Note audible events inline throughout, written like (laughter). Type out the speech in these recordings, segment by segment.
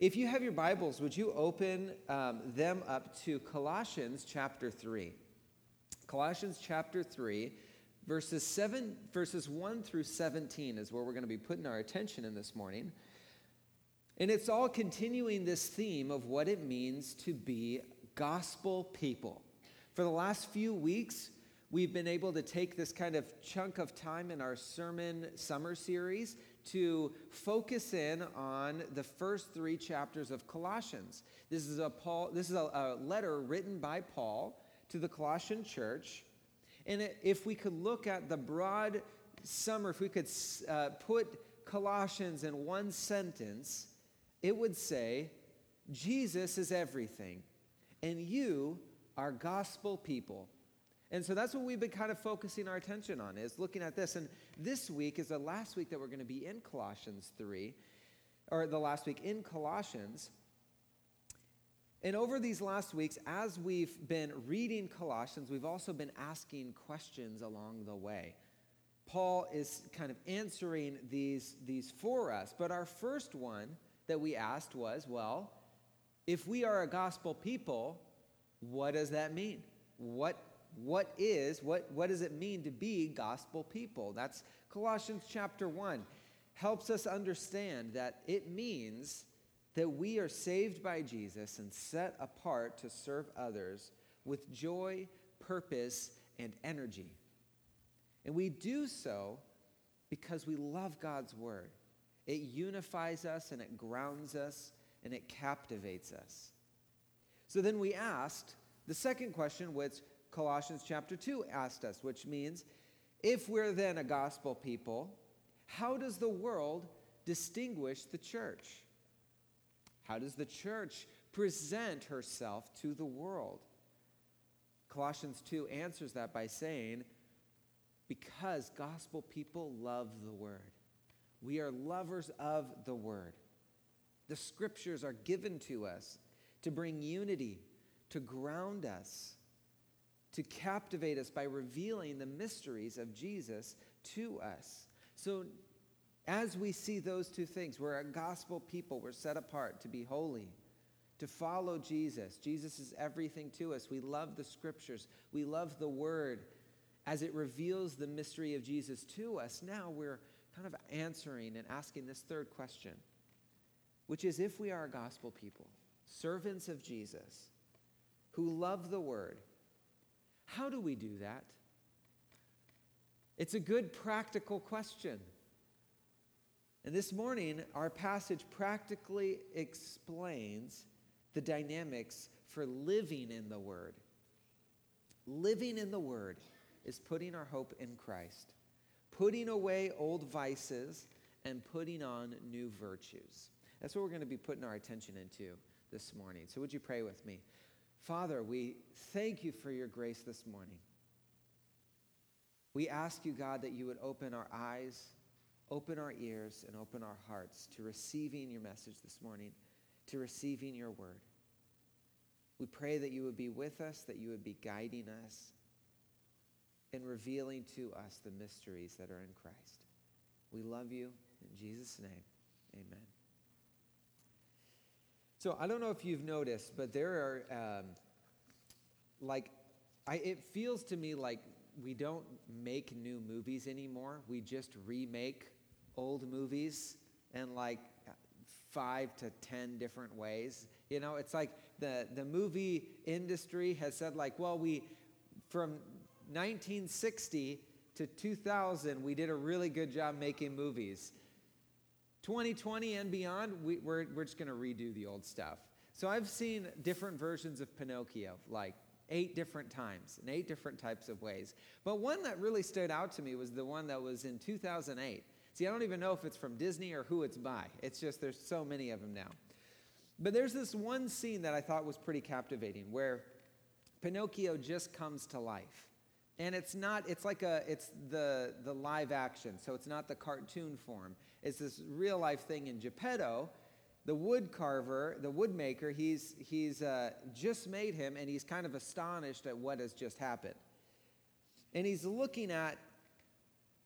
if you have your Bibles, would you open um, them up to Colossians chapter 3? Colossians chapter 3, verses, 7, verses 1 through 17 is where we're going to be putting our attention in this morning. And it's all continuing this theme of what it means to be gospel people. For the last few weeks, we've been able to take this kind of chunk of time in our sermon summer series to focus in on the first three chapters of Colossians. This is a Paul. This is a, a letter written by Paul to the Colossian church, and if we could look at the broad summer, if we could uh, put Colossians in one sentence, it would say, "Jesus is everything, and you are gospel people." And so that's what we've been kind of focusing our attention on is looking at this. And this week is the last week that we're going to be in Colossians 3, or the last week in Colossians. And over these last weeks, as we've been reading Colossians, we've also been asking questions along the way. Paul is kind of answering these, these for us. But our first one that we asked was well, if we are a gospel people, what does that mean? What what is, what, what does it mean to be gospel people? That's Colossians chapter 1. Helps us understand that it means that we are saved by Jesus and set apart to serve others with joy, purpose, and energy. And we do so because we love God's word. It unifies us and it grounds us and it captivates us. So then we asked the second question, which Colossians chapter 2 asked us, which means if we're then a gospel people, how does the world distinguish the church? How does the church present herself to the world? Colossians 2 answers that by saying, because gospel people love the word. We are lovers of the word. The scriptures are given to us to bring unity, to ground us, to captivate us by revealing the mysteries of Jesus to us. So, as we see those two things, we're a gospel people, we're set apart to be holy, to follow Jesus. Jesus is everything to us. We love the scriptures, we love the word as it reveals the mystery of Jesus to us. Now we're kind of answering and asking this third question, which is if we are a gospel people, servants of Jesus, who love the word, how do we do that? It's a good practical question. And this morning, our passage practically explains the dynamics for living in the Word. Living in the Word is putting our hope in Christ, putting away old vices, and putting on new virtues. That's what we're going to be putting our attention into this morning. So, would you pray with me? Father, we thank you for your grace this morning. We ask you, God, that you would open our eyes, open our ears, and open our hearts to receiving your message this morning, to receiving your word. We pray that you would be with us, that you would be guiding us, and revealing to us the mysteries that are in Christ. We love you. In Jesus' name, amen. So I don't know if you've noticed, but there are um, like, I, it feels to me like we don't make new movies anymore. We just remake old movies in like five to ten different ways. You know, it's like the the movie industry has said like, well, we from 1960 to 2000, we did a really good job making movies. 2020 and beyond, we, we're, we're just going to redo the old stuff. So I've seen different versions of Pinocchio, like eight different times, in eight different types of ways. But one that really stood out to me was the one that was in 2008. See, I don't even know if it's from Disney or who it's by. It's just there's so many of them now. But there's this one scene that I thought was pretty captivating where Pinocchio just comes to life. And it's not, it's like a, it's the, the live action, so it's not the cartoon form. It's this real life thing in Geppetto. The wood carver, the woodmaker, he's, he's uh, just made him and he's kind of astonished at what has just happened. And he's looking at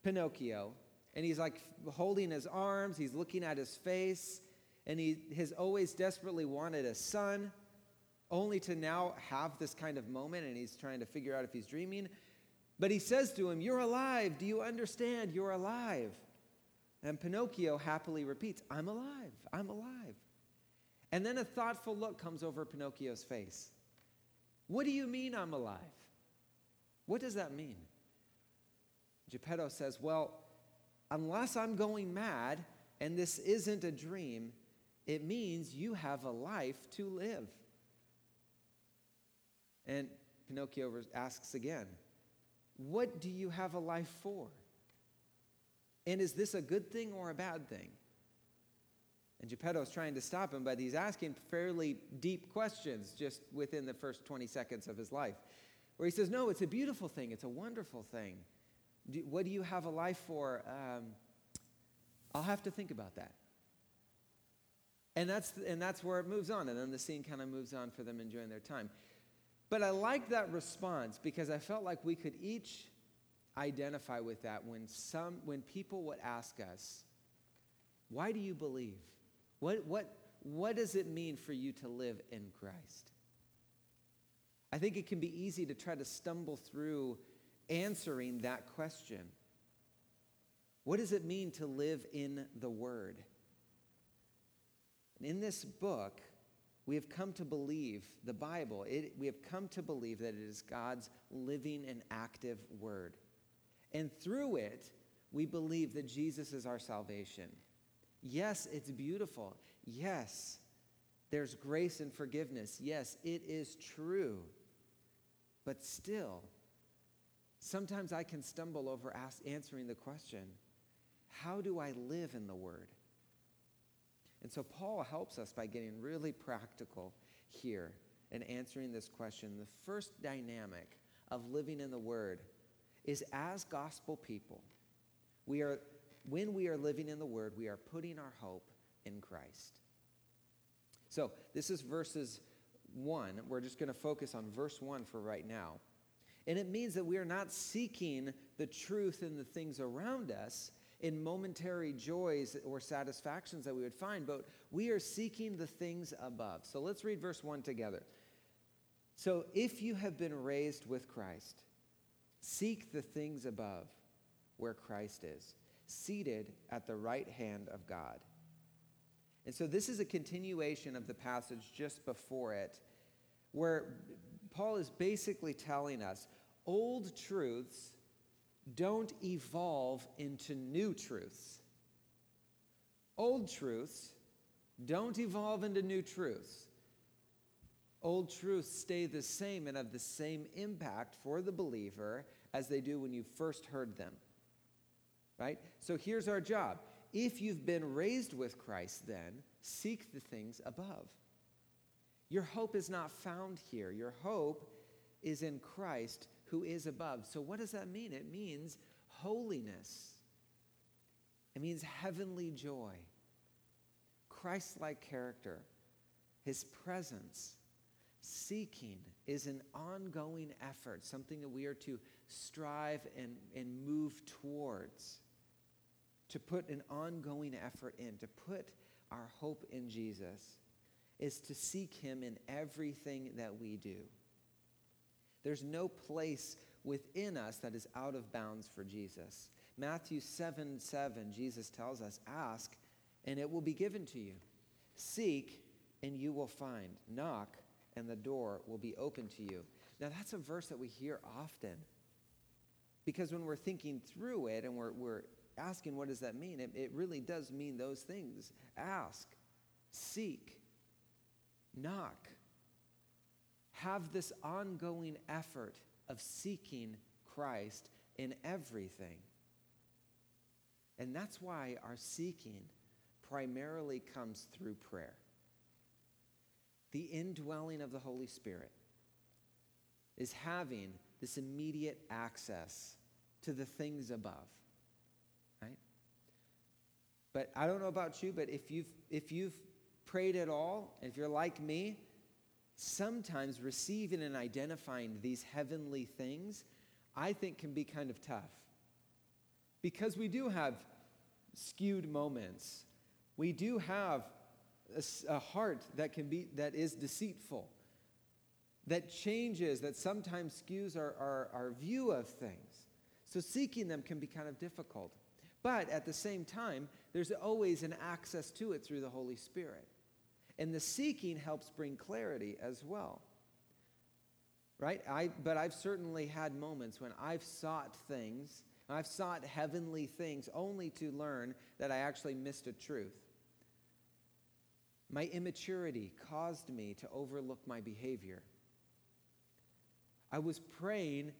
Pinocchio and he's like holding his arms, he's looking at his face, and he has always desperately wanted a son, only to now have this kind of moment, and he's trying to figure out if he's dreaming. But he says to him, You're alive. Do you understand? You're alive. And Pinocchio happily repeats, I'm alive. I'm alive. And then a thoughtful look comes over Pinocchio's face. What do you mean I'm alive? What does that mean? Geppetto says, Well, unless I'm going mad and this isn't a dream, it means you have a life to live. And Pinocchio asks again, What do you have a life for? And is this a good thing or a bad thing? And Geppetto is trying to stop him, but he's asking fairly deep questions just within the first 20 seconds of his life. Where he says, No, it's a beautiful thing, it's a wonderful thing. Do, what do you have a life for? Um, I'll have to think about that. And that's, and that's where it moves on. And then the scene kind of moves on for them enjoying their time. But I like that response because I felt like we could each identify with that when, some, when people would ask us, Why do you believe? What, what, what does it mean for you to live in Christ? I think it can be easy to try to stumble through answering that question. What does it mean to live in the Word? In this book, we have come to believe, the Bible, it, we have come to believe that it is God's living and active Word. And through it, we believe that Jesus is our salvation. Yes, it's beautiful. Yes, there's grace and forgiveness. Yes, it is true. But still, sometimes I can stumble over ask, answering the question how do I live in the Word? And so Paul helps us by getting really practical here and answering this question. The first dynamic of living in the Word is as gospel people, we are, when we are living in the Word, we are putting our hope in Christ. So this is verses 1. We're just going to focus on verse 1 for right now. And it means that we are not seeking the truth in the things around us in momentary joys or satisfactions that we would find, but we are seeking the things above. So let's read verse 1 together. So if you have been raised with Christ, seek the things above where Christ is, seated at the right hand of God. And so this is a continuation of the passage just before it, where Paul is basically telling us old truths don't evolve into new truths. Old truths don't evolve into new truths. Old truths stay the same and have the same impact for the believer as they do when you first heard them. Right? So here's our job. If you've been raised with Christ, then seek the things above. Your hope is not found here. Your hope is in Christ who is above. So, what does that mean? It means holiness, it means heavenly joy, Christ like character, his presence. Seeking is an ongoing effort, something that we are to strive and, and move towards, to put an ongoing effort in, to put our hope in Jesus, is to seek him in everything that we do. There's no place within us that is out of bounds for Jesus. Matthew 7 7, Jesus tells us, Ask, and it will be given to you. Seek, and you will find. Knock, and the door will be open to you. Now, that's a verse that we hear often. Because when we're thinking through it and we're, we're asking, what does that mean? It, it really does mean those things. Ask, seek, knock have this ongoing effort of seeking Christ in everything. And that's why our seeking primarily comes through prayer. The indwelling of the Holy Spirit is having this immediate access to the things above. Right? But I don't know about you, but if you've if you've prayed at all, if you're like me, sometimes receiving and identifying these heavenly things, I think can be kind of tough. Because we do have skewed moments. We do have a, a heart that can be that is deceitful, that changes, that sometimes skews our, our, our view of things. So seeking them can be kind of difficult. But at the same time, there's always an access to it through the Holy Spirit. And the seeking helps bring clarity as well. Right? I, but I've certainly had moments when I've sought things, I've sought heavenly things only to learn that I actually missed a truth. My immaturity caused me to overlook my behavior. I was praying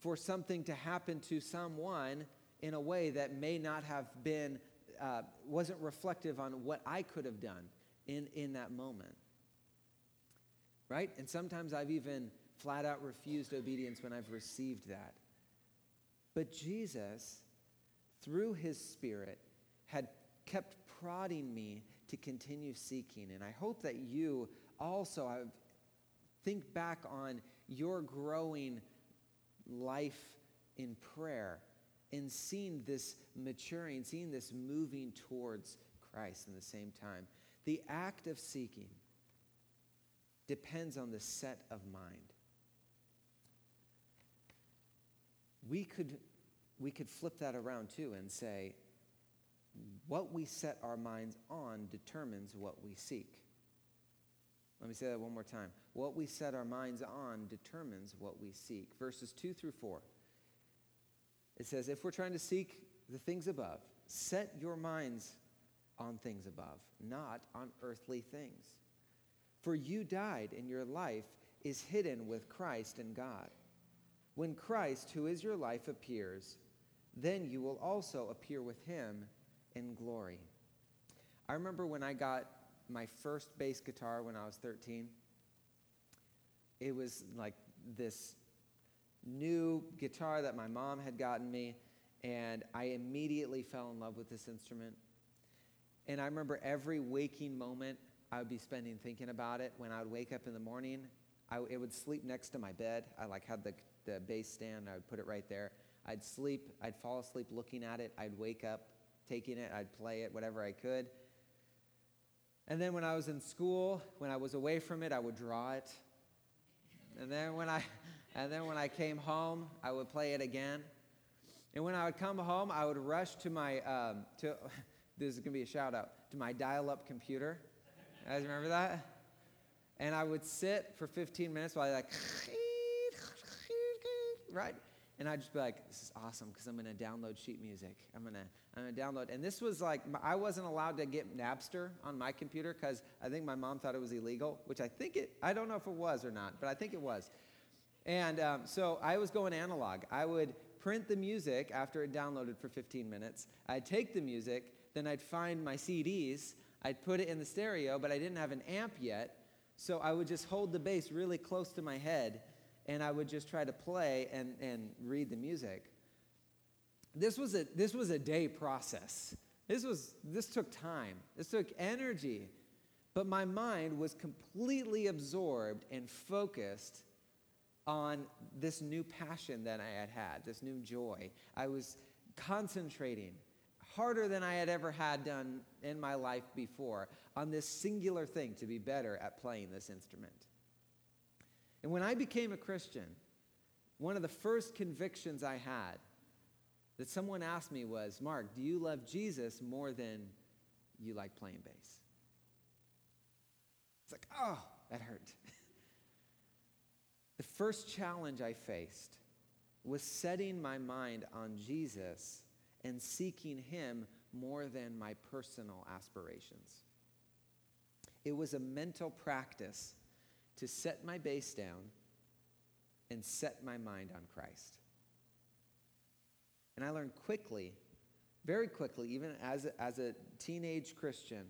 for something to happen to someone in a way that may not have been, uh, wasn't reflective on what I could have done in, in that moment. Right? And sometimes I've even flat out refused obedience when I've received that. But Jesus, through his Spirit, had kept prodding me to continue seeking. And I hope that you also have, think back on your growing life in prayer and seeing this maturing, seeing this moving towards Christ in the same time. The act of seeking depends on the set of mind. We could, we could flip that around too and say, what we set our minds on determines what we seek. Let me say that one more time. What we set our minds on determines what we seek. Verses 2 through 4. It says, If we're trying to seek the things above, set your minds on things above, not on earthly things. For you died, and your life is hidden with Christ in God. When Christ, who is your life, appears, then you will also appear with him in glory. I remember when I got my first bass guitar when I was 13. It was like this new guitar that my mom had gotten me, and I immediately fell in love with this instrument. And I remember every waking moment I would be spending thinking about it. When I would wake up in the morning, I, it would sleep next to my bed. I like had the, the bass stand, I would put it right there. I'd sleep, I'd fall asleep looking at it. I'd wake up taking it, I'd play it, whatever I could. And then when I was in school, when I was away from it, I would draw it. And then when I (laughs) and then when I came home, I would play it again. And when I would come home, I would rush to my um, to (laughs) this is gonna be a shout out to my dial-up computer. You guys remember that? And I would sit for 15 minutes while I like (laughs) right and I'd just be like, this is awesome because I'm going to download sheet music. I'm going to I'm going to download. And this was like, I wasn't allowed to get Napster on my computer because I think my mom thought it was illegal, which I think it, I don't know if it was or not, but I think it was. And um, so I was going analog. I would print the music after it downloaded for 15 minutes. I'd take the music, then I'd find my CDs, I'd put it in the stereo, but I didn't have an amp yet. So I would just hold the bass really close to my head and I would just try to play and, and read the music. This was, a, this was a day process. This, was, this took time, this took energy. But my mind was completely absorbed and focused on this new passion that I had had, this new joy. I was concentrating harder than I had ever had done in my life before on this singular thing to be better at playing this instrument. And when I became a Christian, one of the first convictions I had that someone asked me was, Mark, do you love Jesus more than you like playing bass? It's like, oh, that hurt. (laughs) the first challenge I faced was setting my mind on Jesus and seeking Him more than my personal aspirations. It was a mental practice to set my bass down and set my mind on Christ. And I learned quickly, very quickly, even as a, as a teenage Christian,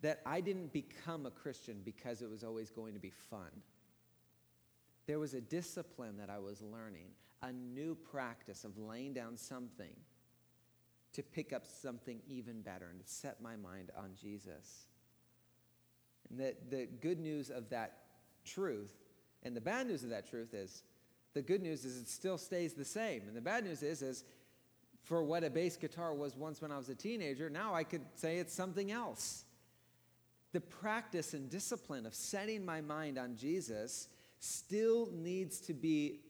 that I didn't become a Christian because it was always going to be fun. There was a discipline that I was learning, a new practice of laying down something to pick up something even better and to set my mind on Jesus. And the, the good news of that truth and the bad news of that truth is the good news is it still stays the same. And the bad news is, is for what a bass guitar was once when I was a teenager, now I could say it's something else. the practice and discipline of setting my mind on Jesus still needs to be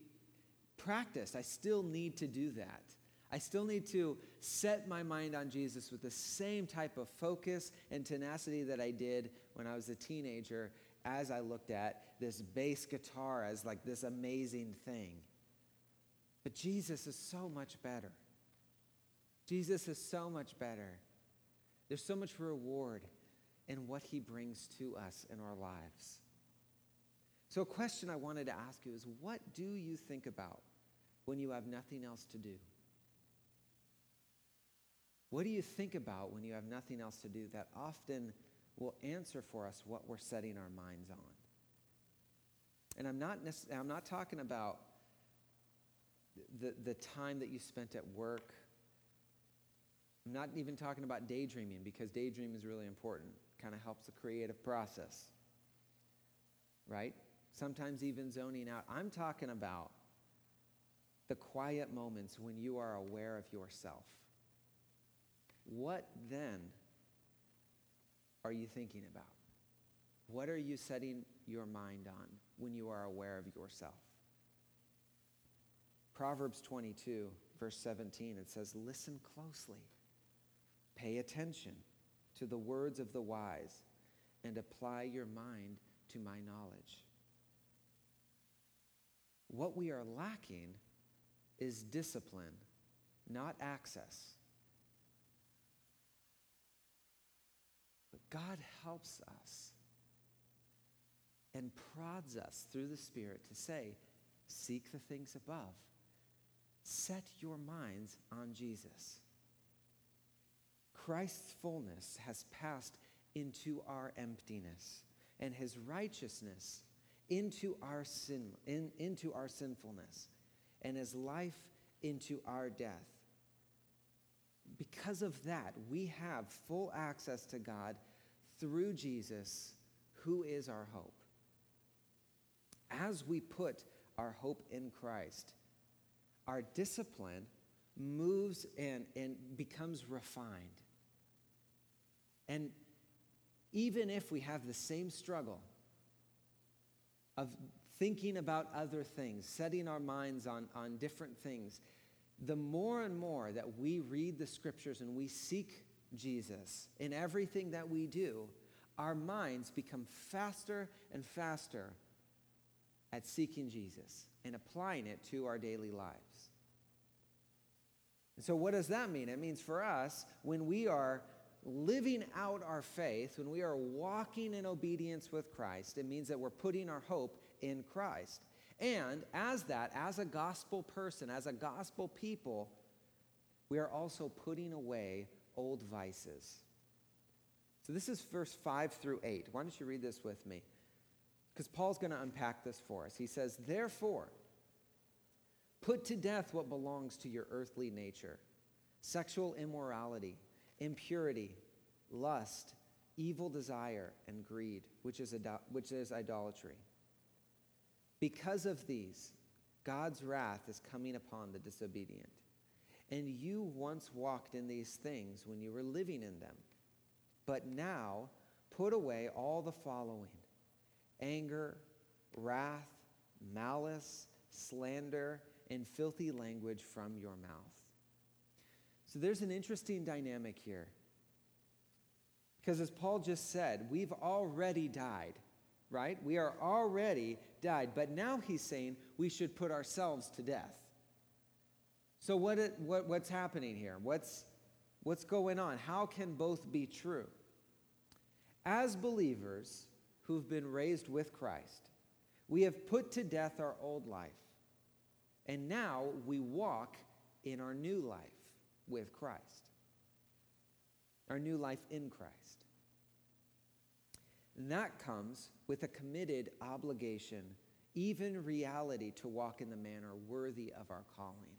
practiced. I still need to do that. I still need to set my mind on Jesus with the same type of focus and tenacity that I did when I was a teenager as I looked at this bass guitar as like this amazing thing. But Jesus is so much better. Jesus is so much better. There's so much reward in what he brings to us in our lives. So, a question I wanted to ask you is what do you think about when you have nothing else to do? What do you think about when you have nothing else to do that often will answer for us what we're setting our minds on? And I'm not, I'm not talking about the, the time that you spent at work. I'm not even talking about daydreaming because daydreaming is really important. Kind of helps the creative process. Right? Sometimes even zoning out. I'm talking about the quiet moments when you are aware of yourself. What then are you thinking about? What are you setting your mind on when you are aware of yourself? Proverbs 22, verse 17, it says, Listen closely, pay attention to the words of the wise, and apply your mind to my knowledge. What we are lacking is discipline, not access. God helps us and prods us through the Spirit to say, Seek the things above. Set your minds on Jesus. Christ's fullness has passed into our emptiness, and his righteousness into our sin, in, into our sinfulness, and his life into our death. Because of that, we have full access to God through Jesus, who is our hope. As we put our hope in Christ, our discipline moves and, and becomes refined. And even if we have the same struggle of thinking about other things, setting our minds on, on different things, the more and more that we read the scriptures and we seek Jesus in everything that we do, our minds become faster and faster at seeking Jesus and applying it to our daily lives. And so, what does that mean? It means for us, when we are living out our faith, when we are walking in obedience with Christ, it means that we're putting our hope in Christ. And as that, as a gospel person, as a gospel people, we are also putting away old vices. So this is verse 5 through 8. Why don't you read this with me? Because Paul's going to unpack this for us. He says, Therefore, put to death what belongs to your earthly nature sexual immorality, impurity, lust, evil desire, and greed, which is, which is idolatry. Because of these, God's wrath is coming upon the disobedient. And you once walked in these things when you were living in them. But now, put away all the following anger, wrath, malice, slander, and filthy language from your mouth. So there's an interesting dynamic here. Because as Paul just said, we've already died, right? We are already died. But now he's saying we should put ourselves to death. So what, it, what what's happening here? What's, what's going on? How can both be true? As believers who've been raised with Christ, we have put to death our old life. And now we walk in our new life with Christ, our new life in Christ. And that comes with a committed obligation, even reality, to walk in the manner worthy of our calling.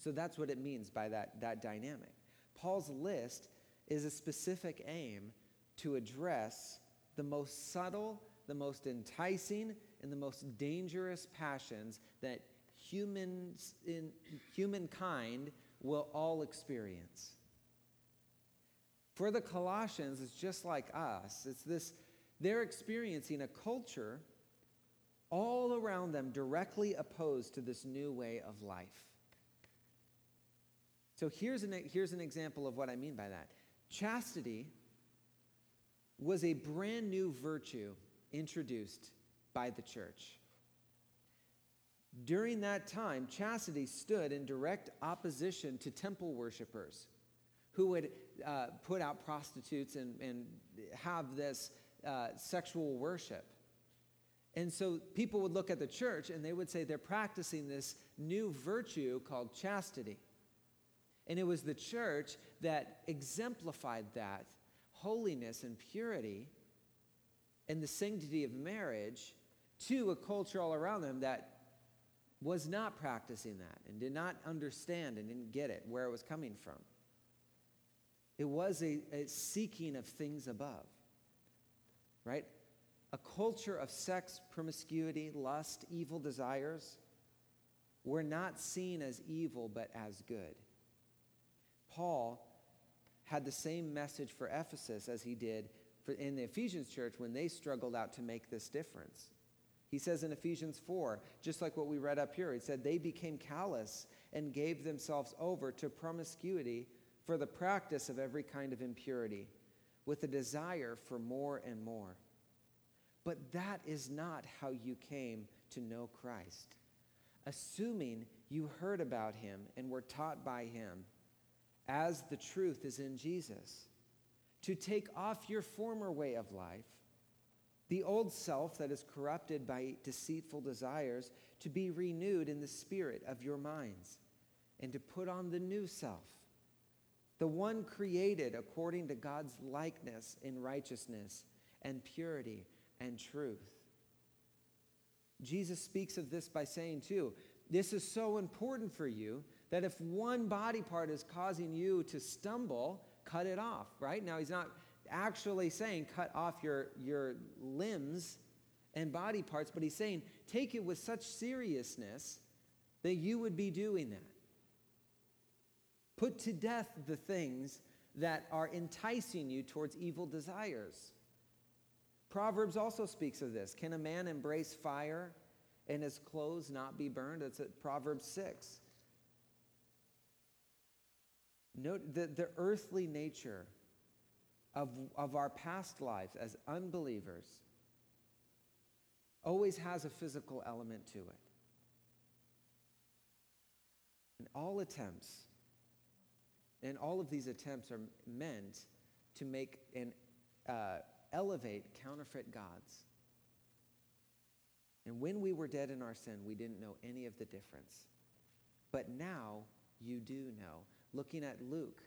So that's what it means by that, that dynamic. Paul's list is a specific aim to address the most subtle, the most enticing, and the most dangerous passions that humans in humankind will all experience. For the Colossians, it's just like us. It's this, they're experiencing a culture all around them directly opposed to this new way of life. So here's an, here's an example of what I mean by that. Chastity was a brand new virtue introduced by the church. During that time, chastity stood in direct opposition to temple worshippers who would uh, put out prostitutes and, and have this uh, sexual worship. And so people would look at the church and they would say they're practicing this new virtue called chastity. And it was the church that exemplified that holiness and purity and the sanctity of marriage to a culture all around them that was not practicing that and did not understand and didn't get it, where it was coming from. It was a, a seeking of things above, right? A culture of sex, promiscuity, lust, evil desires were not seen as evil but as good. Paul had the same message for Ephesus as he did for, in the Ephesians church when they struggled out to make this difference. He says in Ephesians 4, just like what we read up here, he said, They became callous and gave themselves over to promiscuity for the practice of every kind of impurity, with a desire for more and more. But that is not how you came to know Christ. Assuming you heard about him and were taught by him, as the truth is in Jesus, to take off your former way of life the old self that is corrupted by deceitful desires to be renewed in the spirit of your minds, and to put on the new self, the one created according to God's likeness in righteousness and purity and truth. Jesus speaks of this by saying, too, this is so important for you that if one body part is causing you to stumble, cut it off, right? Now, he's not actually saying cut off your, your limbs and body parts, but he's saying take it with such seriousness that you would be doing that. Put to death the things that are enticing you towards evil desires. Proverbs also speaks of this. Can a man embrace fire and his clothes not be burned? That's at Proverbs 6. Note the, the earthly nature of, of our past lives as unbelievers always has a physical element to it. And all attempts, and all of these attempts are meant to make and uh, elevate counterfeit gods. And when we were dead in our sin, we didn't know any of the difference. But now you do know. Looking at Luke,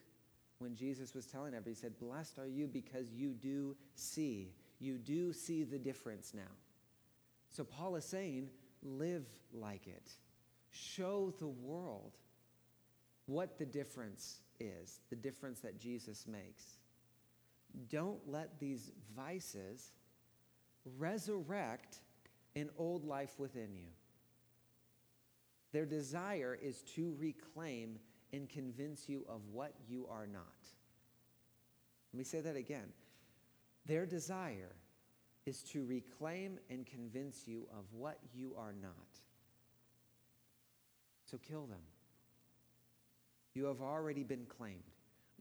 when Jesus was telling everybody, he said, Blessed are you because you do see. You do see the difference now. So Paul is saying, live like it. Show the world what the difference is, the difference that Jesus makes. Don't let these vices resurrect an old life within you. Their desire is to reclaim and convince you of what you are not. Let me say that again. Their desire is to reclaim and convince you of what you are not. So kill them. You have already been claimed.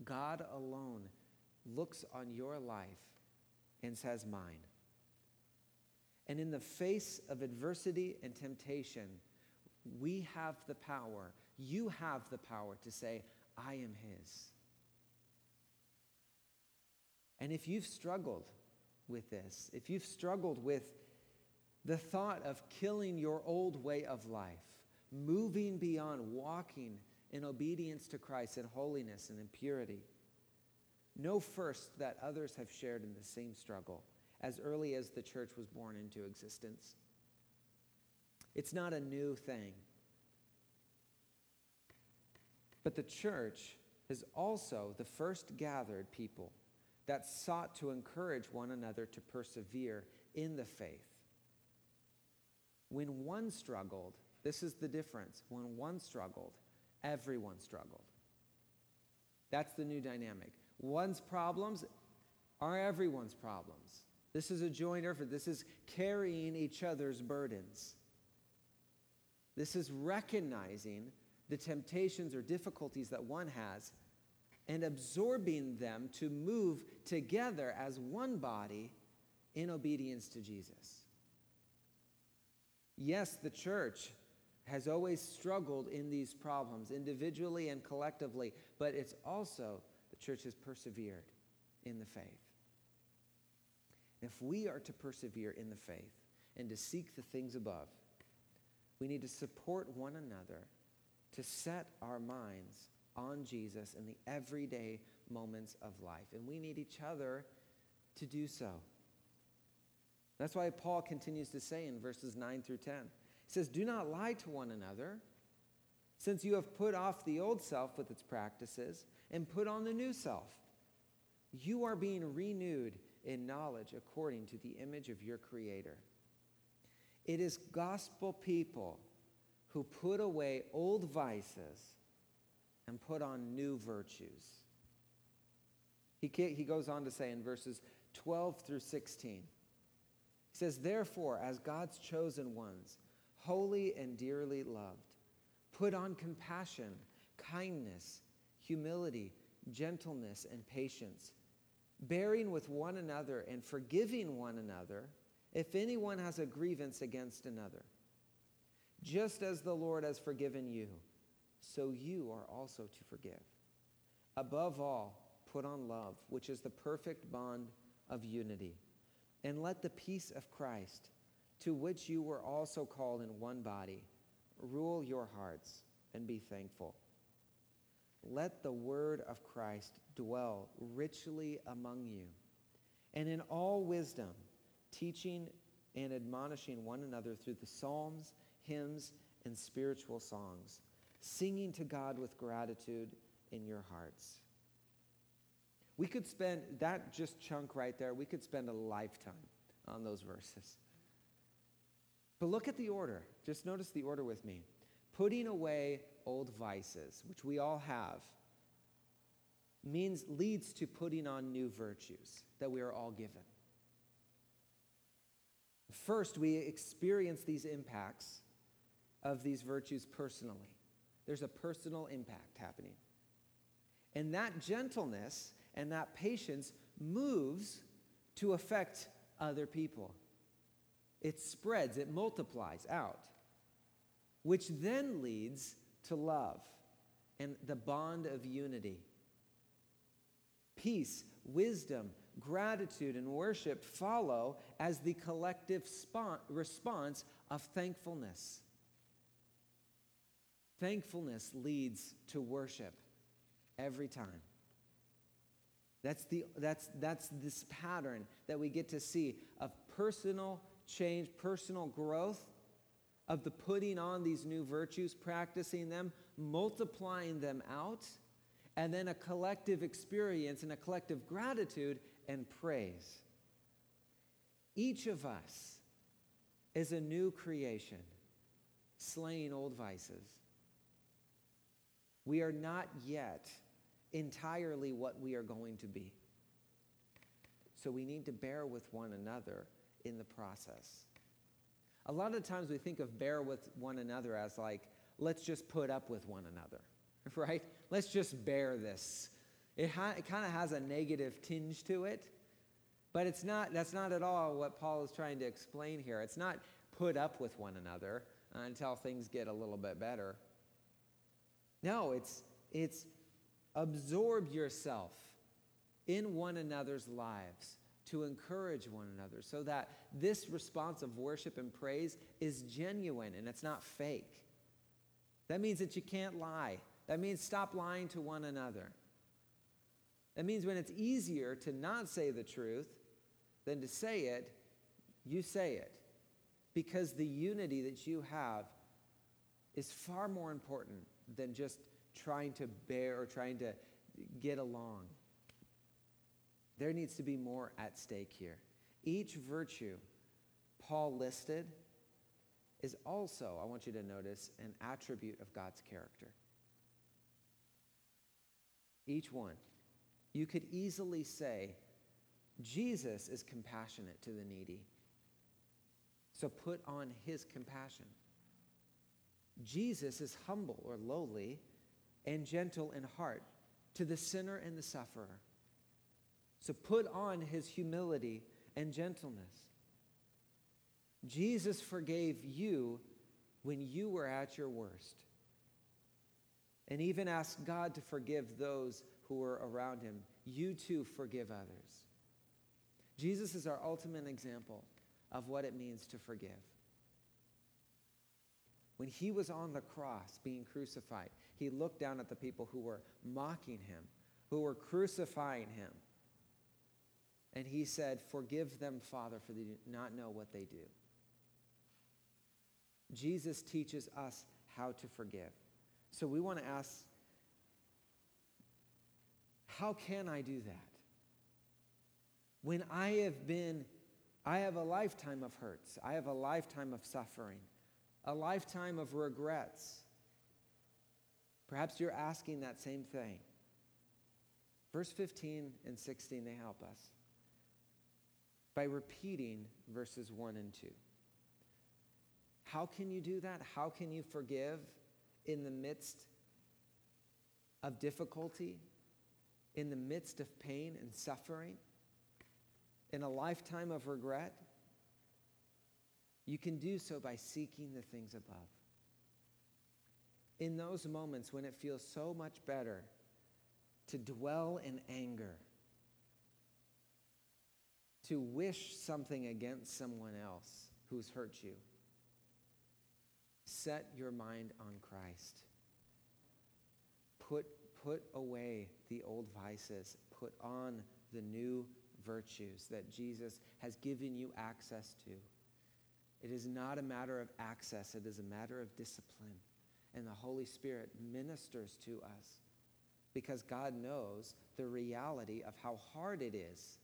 God alone looks on your life and says, Mine. And in the face of adversity and temptation, we have the power you have the power to say, I am His. And if you've struggled with this, if you've struggled with the thought of killing your old way of life, moving beyond walking in obedience to Christ in holiness and in purity, know first that others have shared in the same struggle as early as the church was born into existence. It's not a new thing. But the church is also the first gathered people that sought to encourage one another to persevere in the faith. When one struggled, this is the difference. When one struggled, everyone struggled. That's the new dynamic. One's problems are everyone's problems. This is a joint effort. This is carrying each other's burdens. This is recognizing the temptations or difficulties that one has and absorbing them to move together as one body in obedience to Jesus. Yes, the church has always struggled in these problems, individually and collectively, but it's also the church has persevered in the faith. If we are to persevere in the faith and to seek the things above, we need to support one another to set our minds on Jesus in the everyday moments of life. And we need each other to do so. That's why Paul continues to say in verses 9 through 10 he says, Do not lie to one another, since you have put off the old self with its practices and put on the new self. You are being renewed in knowledge according to the image of your Creator. It is gospel people who put away old vices and put on new virtues. He, he goes on to say in verses 12 through 16, he says, Therefore, as God's chosen ones, holy and dearly loved, put on compassion, kindness, humility, gentleness, and patience, bearing with one another and forgiving one another if anyone has a grievance against another. Just as the Lord has forgiven you, so you are also to forgive. Above all, put on love, which is the perfect bond of unity. And let the peace of Christ, to which you were also called in one body, rule your hearts and be thankful. Let the word of Christ dwell richly among you, and in all wisdom, teaching and admonishing one another through the Psalms hymns, and spiritual songs, singing to God with gratitude in your hearts. We could spend that just chunk right there, we could spend a lifetime on those verses. But look at the order. Just notice the order with me. Putting away old vices, which we all have, means leads to putting on new virtues that we are all given. First, we experience these impacts of these virtues personally. There's a personal impact happening. And that gentleness and that patience moves to affect other people. It spreads, it multiplies out, which then leads to love and the bond of unity. Peace, wisdom, gratitude, and worship follow as the collective response of thankfulness. Thankfulness leads to worship every time. That's, the, that's, that's this pattern that we get to see of personal change, personal growth, of the putting on these new virtues, practicing them, multiplying them out, and then a collective experience and a collective gratitude and praise. Each of us is a new creation, slaying old vices we are not yet entirely what we are going to be. So we need to bear with one another in the process. A lot of times we think of bear with one another as like, let's just put up with one another, (laughs) right? Let's just bear this. It, ha- it kind of has a negative tinge to it, but it's not, that's not at all what Paul is trying to explain here. It's not put up with one another until things get a little bit better. No, it's, it's absorb yourself in one another's lives to encourage one another so that this response of worship and praise is genuine and it's not fake. That means that you can't lie. That means stop lying to one another. That means when it's easier to not say the truth than to say it, you say it. Because the unity that you have is far more important than just trying to bear or trying to get along. There needs to be more at stake here. Each virtue Paul listed is also, I want you to notice, an attribute of God's character. Each one. You could easily say, Jesus is compassionate to the needy. So put on his compassion. Jesus is humble or lowly and gentle in heart to the sinner and the sufferer. So put on his humility and gentleness. Jesus forgave you when you were at your worst. And even asked God to forgive those who were around him. You too forgive others. Jesus is our ultimate example of what it means to forgive. When he was on the cross being crucified, he looked down at the people who were mocking him, who were crucifying him. And he said, Forgive them, Father, for they do not know what they do. Jesus teaches us how to forgive. So we want to ask, how can I do that? When I have been, I have a lifetime of hurts, I have a lifetime of suffering, a lifetime of regrets. Perhaps you're asking that same thing. Verse 15 and 16, they help us by repeating verses 1 and 2. How can you do that? How can you forgive in the midst of difficulty, in the midst of pain and suffering, in a lifetime of regret? You can do so by seeking the things above. In those moments when it feels so much better to dwell in anger, to wish something against someone else who's hurt you Set your mind on Christ. Put, put away the old vices. Put on the new virtues that Jesus has given you access to. It is not a matter of access, it is a matter of discipline. And the Holy Spirit ministers to us because God knows the reality of how hard it is.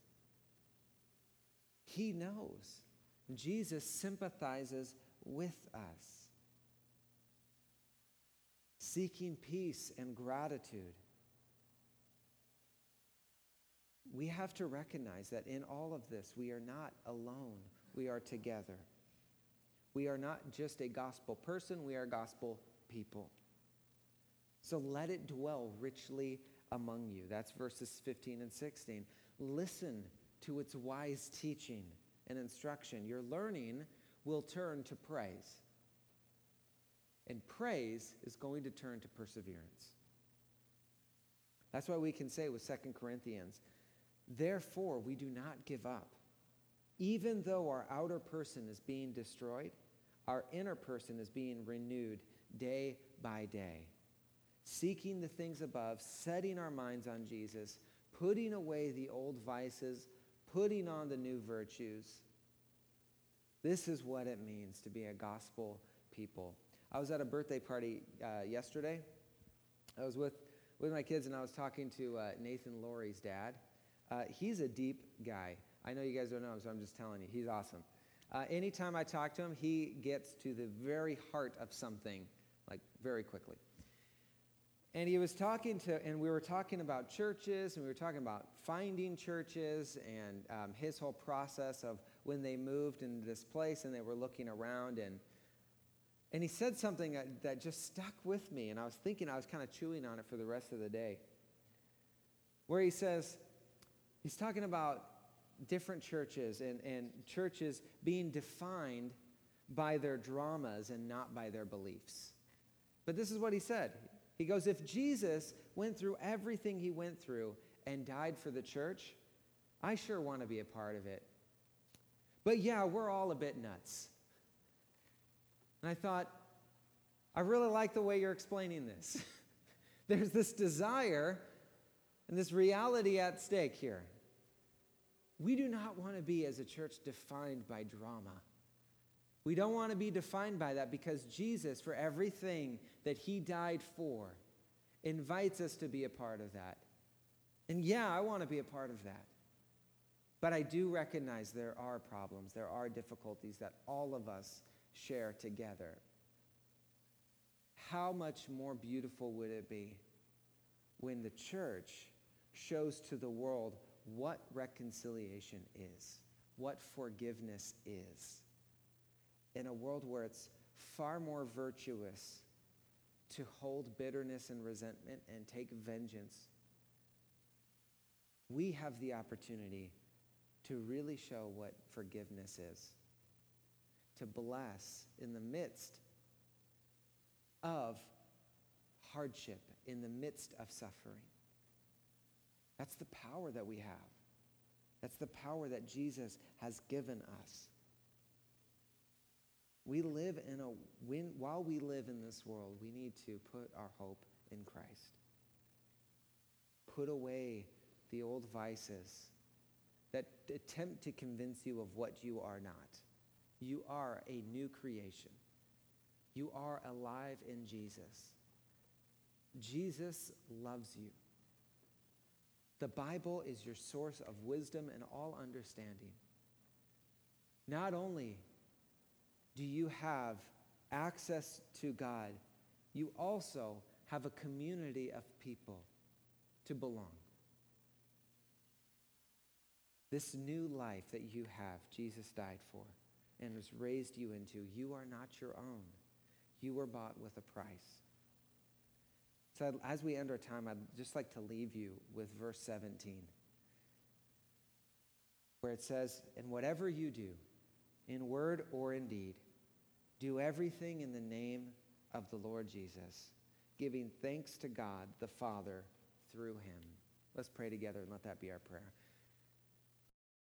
He knows. Jesus sympathizes with us seeking peace and gratitude. We have to recognize that in all of this, we are not alone, we are together. We are not just a gospel person, we are gospel people. So let it dwell richly among you. That's verses 15 and 16. Listen to its wise teaching and instruction. Your learning will turn to praise. And praise is going to turn to perseverance. That's why we can say with Second Corinthians, therefore we do not give up. Even though our outer person is being destroyed, our inner person is being renewed day by day. Seeking the things above, setting our minds on Jesus, putting away the old vices, putting on the new virtues. This is what it means to be a gospel people. I was at a birthday party uh, yesterday. I was with, with my kids and I was talking to uh, Nathan Laurie's dad. Uh, he's a deep guy. I know you guys don't know him, so I'm just telling you, he's awesome. Uh, anytime I talk to him, he gets to the very heart of something, like very quickly. And he was talking to, and we were talking about churches, and we were talking about finding churches and um, his whole process of when they moved into this place and they were looking around and and he said something that, just stuck with me, and I was thinking, I was kind of chewing on it for the rest of the day. Where he says, he's talking about different churches and, and churches being defined by their dramas and not by their beliefs. But this is what he said. He goes, If Jesus went through everything he went through and died for the church, I sure want to be a part of it. But yeah, we're all a bit nuts. And I thought, I really like the way you're explaining this. (laughs) There's this desire and this reality at stake here. We do not want to be, as a church, defined by drama. We don't want to be defined by that because Jesus, for everything that he died for, invites us to be a part of that. And yeah, I want to be a part of that. But I do recognize there are problems, there are difficulties that all of us share together. How much more beautiful would it be when the church shows to the world what reconciliation is, what forgiveness is. In a world where it's far more virtuous to hold bitterness and resentment and take vengeance, we have the opportunity to really show what forgiveness is, to bless in the midst of hardship, in the midst of suffering. That's the power that we have. That's the power that Jesus has given us. We live in a, when, while we live in this world, we need to put our hope in Christ. Put away the old vices that attempt to convince you of what you are not. You are a new creation. You are alive in Jesus. Jesus loves you. The Bible is your source of wisdom and all understanding. Not only do you have access to God, you also have a community of people to belong. This new life that you have, Jesus died for and has raised you into, you are not your own. You were bought with a price. So, as we end our time, I'd just like to leave you with verse 17, where it says, And whatever you do, in word or in deed, do everything in the name of the Lord Jesus, giving thanks to God the Father through him. Let's pray together and let that be our prayer.